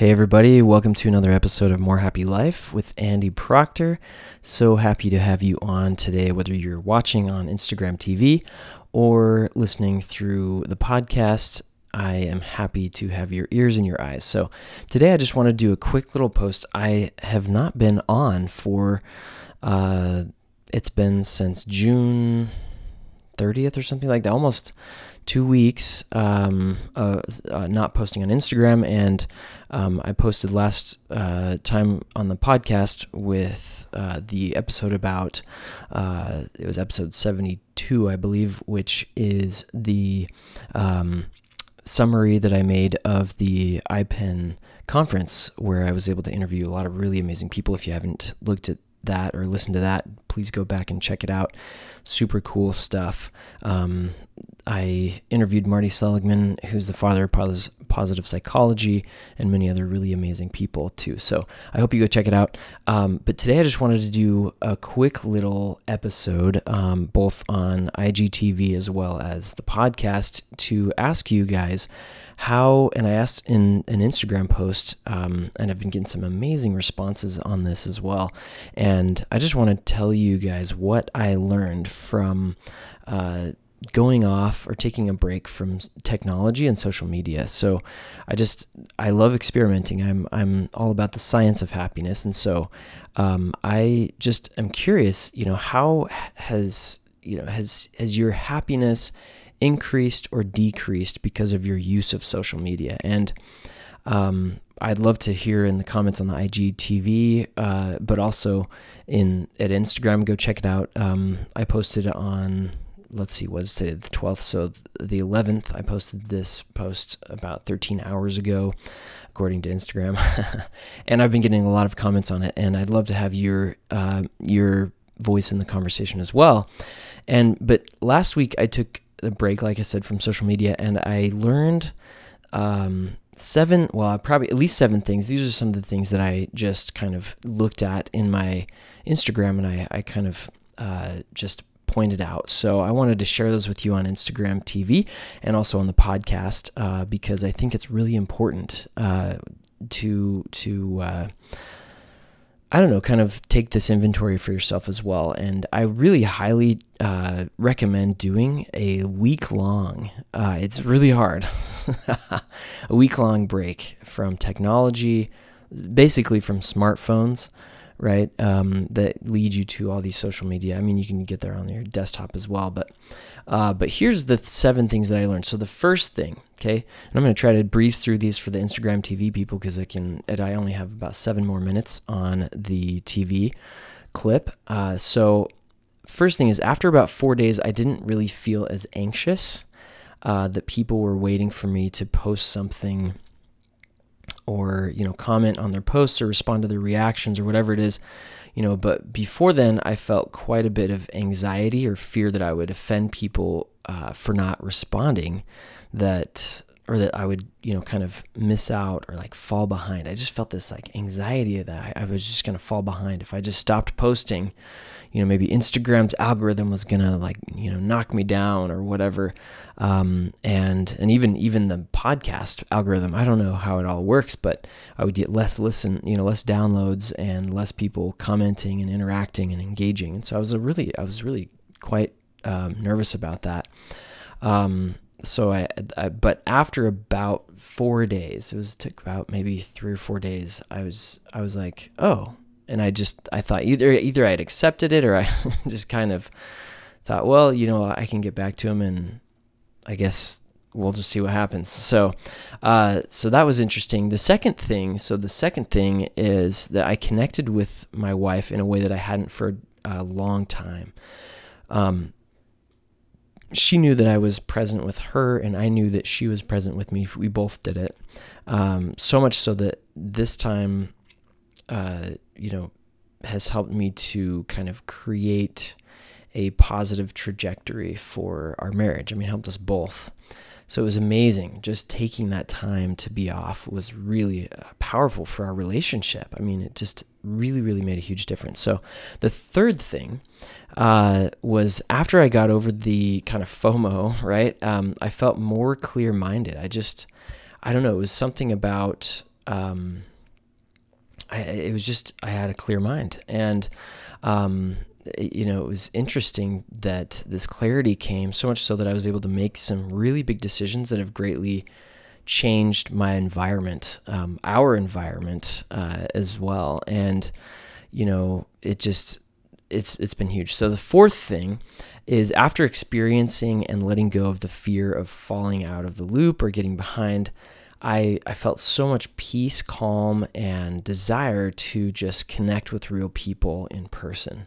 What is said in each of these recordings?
Hey, everybody, welcome to another episode of More Happy Life with Andy Proctor. So happy to have you on today, whether you're watching on Instagram TV or listening through the podcast. I am happy to have your ears and your eyes. So, today I just want to do a quick little post. I have not been on for, uh, it's been since June 30th or something like that, almost two weeks um, uh, uh, not posting on Instagram, and um, I posted last uh, time on the podcast with uh, the episode about uh, it was episode seventy two, I believe, which is the um, summary that I made of the IPEN conference, where I was able to interview a lot of really amazing people. If you haven't looked at that or listened to that, please go back and check it out. Super cool stuff. Um, I interviewed Marty Seligman, who's the father of positive psychology, and many other really amazing people too. So I hope you go check it out. Um, but today I just wanted to do a quick little episode, um, both on IGTV as well as the podcast, to ask you guys how, and I asked in an Instagram post, um, and I've been getting some amazing responses on this as well. And I just want to tell you guys what I learned from. Uh, going off or taking a break from technology and social media. So I just I love experimenting. I'm I'm all about the science of happiness, and so um, I just am curious. You know, how has you know has has your happiness increased or decreased because of your use of social media? And um, I'd love to hear in the comments on the IGTV, uh, but also in at Instagram. Go check it out. Um, I posted on let's see, what is today, the 12th? So the 11th, I posted this post about 13 hours ago, according to Instagram, and I've been getting a lot of comments on it, and I'd love to have your uh, your voice in the conversation as well. And but last week I took a break, like I said, from social media, and I learned um, seven, well, probably at least seven things. These are some of the things that I just kind of looked at in my Instagram, and I, I kind of uh, just pointed out. So I wanted to share those with you on Instagram TV and also on the podcast uh, because I think it's really important uh, to to uh, I don't know, kind of take this inventory for yourself as well. And I really highly uh, recommend doing a week long. Uh, it's really hard, a week long break from technology, basically from smartphones right? Um, that lead you to all these social media. I mean, you can get there on your desktop as well, but uh, but here's the seven things that I learned. So the first thing, okay, and I'm going to try to breeze through these for the Instagram TV people because I can. I only have about seven more minutes on the TV clip. Uh, so first thing is after about four days, I didn't really feel as anxious. Uh, that people were waiting for me to post something or you know comment on their posts or respond to their reactions or whatever it is you know but before then i felt quite a bit of anxiety or fear that i would offend people uh, for not responding that or that i would you know kind of miss out or like fall behind i just felt this like anxiety that i, I was just going to fall behind if i just stopped posting you know maybe Instagram's algorithm was gonna like you know knock me down or whatever, um, and and even even the podcast algorithm. I don't know how it all works, but I would get less listen, you know, less downloads and less people commenting and interacting and engaging. And so I was a really I was really quite um, nervous about that. Um, so I, I, but after about four days, it was took about maybe three or four days. I was I was like, oh, and I just I thought either either I had accepted it or I just kind of thought, well, you know, I can get back to him, and I guess we'll just see what happens. So, uh, so that was interesting. The second thing, so the second thing is that I connected with my wife in a way that I hadn't for a long time. Um, she knew that I was present with her, and I knew that she was present with me. We both did it. Um, so much so that this time, uh, you know, has helped me to kind of create a positive trajectory for our marriage. I mean, helped us both. So it was amazing. Just taking that time to be off was really uh, powerful for our relationship. I mean, it just really, really made a huge difference. So the third thing uh, was after I got over the kind of FOMO, right? Um, I felt more clear minded. I just, I don't know, it was something about, um, I, it was just, I had a clear mind. And, um, you know, it was interesting that this clarity came so much so that I was able to make some really big decisions that have greatly changed my environment, um, our environment uh, as well. And, you know, it just, it's, it's been huge. So the fourth thing is after experiencing and letting go of the fear of falling out of the loop or getting behind, I, I felt so much peace, calm, and desire to just connect with real people in person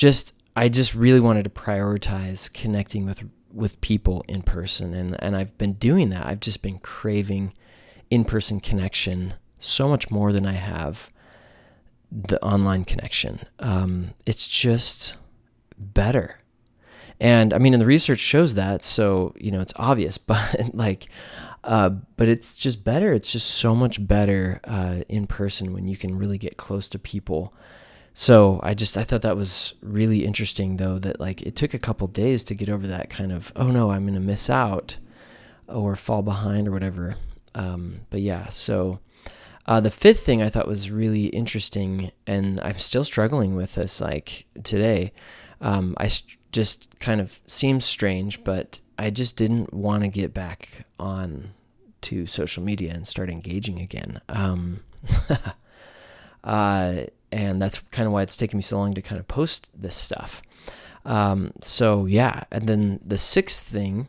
just I just really wanted to prioritize connecting with with people in person and and I've been doing that. I've just been craving in-person connection so much more than I have the online connection. Um, it's just better. And I mean, and the research shows that, so you know it's obvious. But like, uh, but it's just better. It's just so much better uh, in person when you can really get close to people so I just I thought that was really interesting though that like it took a couple days to get over that kind of oh no I'm gonna miss out or fall behind or whatever. Um, but yeah, so uh, the fifth thing I thought was really interesting, and I'm still struggling with this like today. Um, I st- just kind of seems strange, but I just didn't want to get back on to social media and start engaging again. Um, uh, and that's kind of why it's taken me so long to kind of post this stuff. Um, so yeah, and then the sixth thing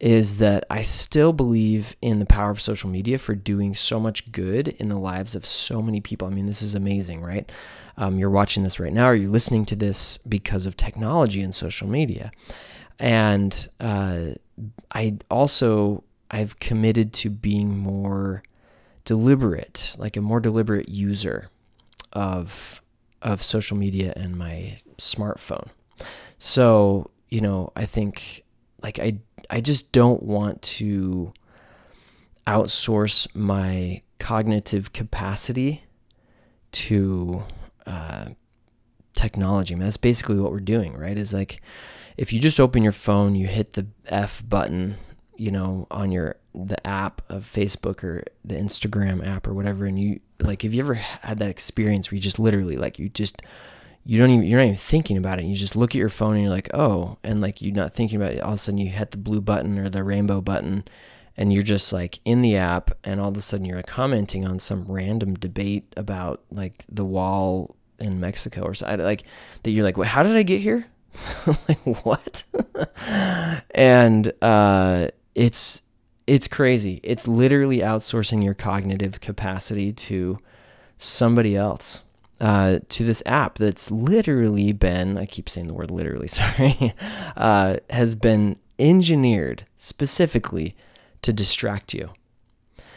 is that I still believe in the power of social media for doing so much good in the lives of so many people. I mean, this is amazing, right? Um, you're watching this right now, or you're listening to this because of technology and social media. And uh, I also I've committed to being more deliberate, like a more deliberate user of of social media and my smartphone. So, you know, I think like I I just don't want to outsource my cognitive capacity to uh, technology. I mean, that's basically what we're doing, right? Is like if you just open your phone, you hit the F button, you know, on your the app of Facebook or the Instagram app or whatever, and you like, have you ever had that experience where you just literally like you just you don't even you're not even thinking about it. You just look at your phone and you're like, oh, and like you're not thinking about it. All of a sudden, you hit the blue button or the rainbow button, and you're just like in the app, and all of a sudden you're commenting on some random debate about like the wall in Mexico or something like that. You're like, well, how did I get here? like what? and uh, it's it's crazy. It's literally outsourcing your cognitive capacity to somebody else. Uh, to this app that's literally been, I keep saying the word literally, sorry, uh, has been engineered specifically to distract you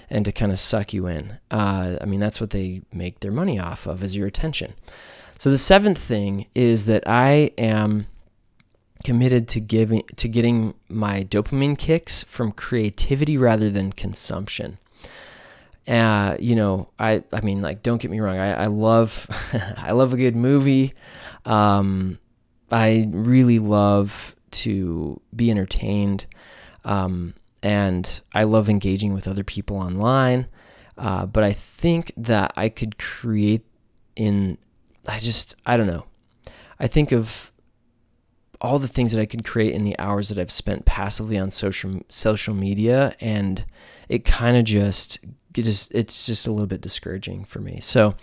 and to kind of suck you in. Uh, I mean, that's what they make their money off of is your attention. So the seventh thing is that I am committed to giving to getting my dopamine kicks from creativity rather than consumption. Uh, you know, I I mean, like, don't get me wrong. I, I love I love a good movie. Um, I really love to be entertained, um, and I love engaging with other people online. Uh, but I think that I could create in. I just I don't know. I think of all the things that I could create in the hours that I've spent passively on social social media, and it kind of just it just it's just a little bit discouraging for me. So,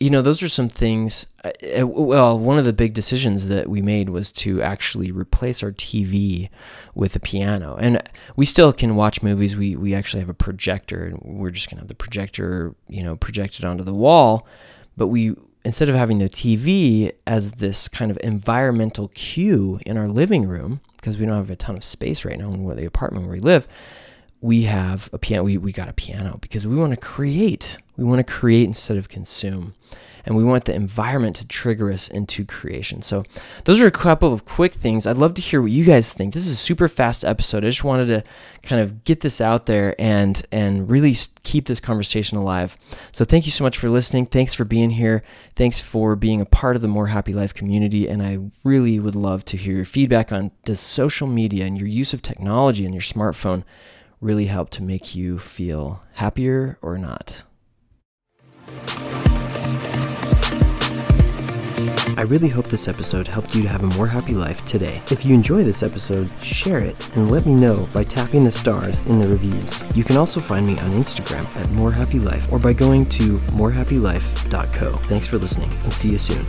you know, those are some things. Uh, well, one of the big decisions that we made was to actually replace our TV with a piano, and we still can watch movies. We we actually have a projector, and we're just gonna have the projector, you know, projected onto the wall. But we instead of having the TV as this kind of environmental cue in our living room, because we don't have a ton of space right now in the apartment where we live, we have a piano. We, we got a piano because we want to create. We want to create instead of consume and we want the environment to trigger us into creation. So, those are a couple of quick things. I'd love to hear what you guys think. This is a super fast episode. I just wanted to kind of get this out there and and really keep this conversation alive. So, thank you so much for listening. Thanks for being here. Thanks for being a part of the More Happy Life community. And I really would love to hear your feedback on does social media and your use of technology and your smartphone really help to make you feel happier or not? I really hope this episode helped you to have a more happy life today. If you enjoy this episode, share it and let me know by tapping the stars in the reviews. You can also find me on Instagram at More Happy Life or by going to morehappylife.co. Thanks for listening and see you soon.